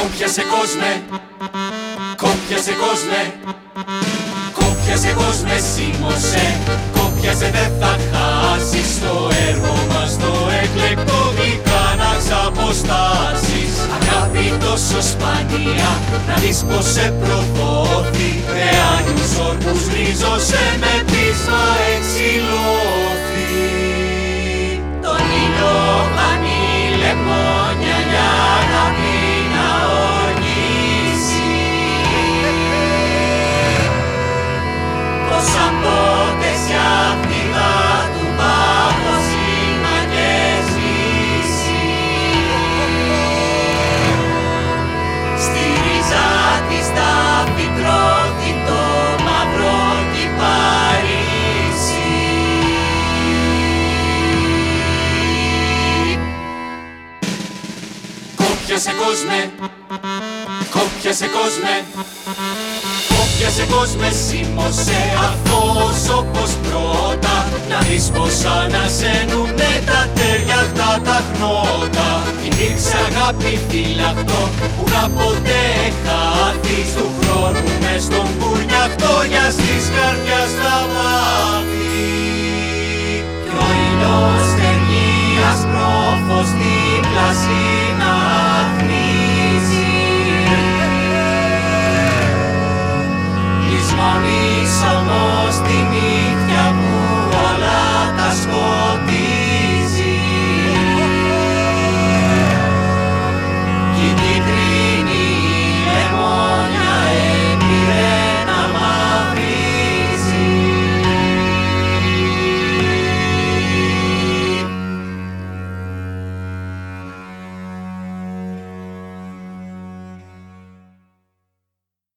Κόπιασε κόσμε, κόπιασε κόσμε. Κόπιασε κόσμε, σίμωσε, κόπιασε δεν θα χάσεις Το έργο μας το εκλεκτό γλυκάνας αποστάσεις Αγάπη τόσο σπάνια, να δεις πως σε προδόθη Ρεάνιους όρκους ρίζωσε με Κόπιασε κόσμε, κόπιασε κόσμε. Κόπιασε κόσμε, σίμωσε αφός όπως πρώτα. Να δεις πως ανασένουνε τα τέρια αυτά τα χνότα. Υπήρξε αγάπη φυλακτό που να ποτέ χάθεις some more.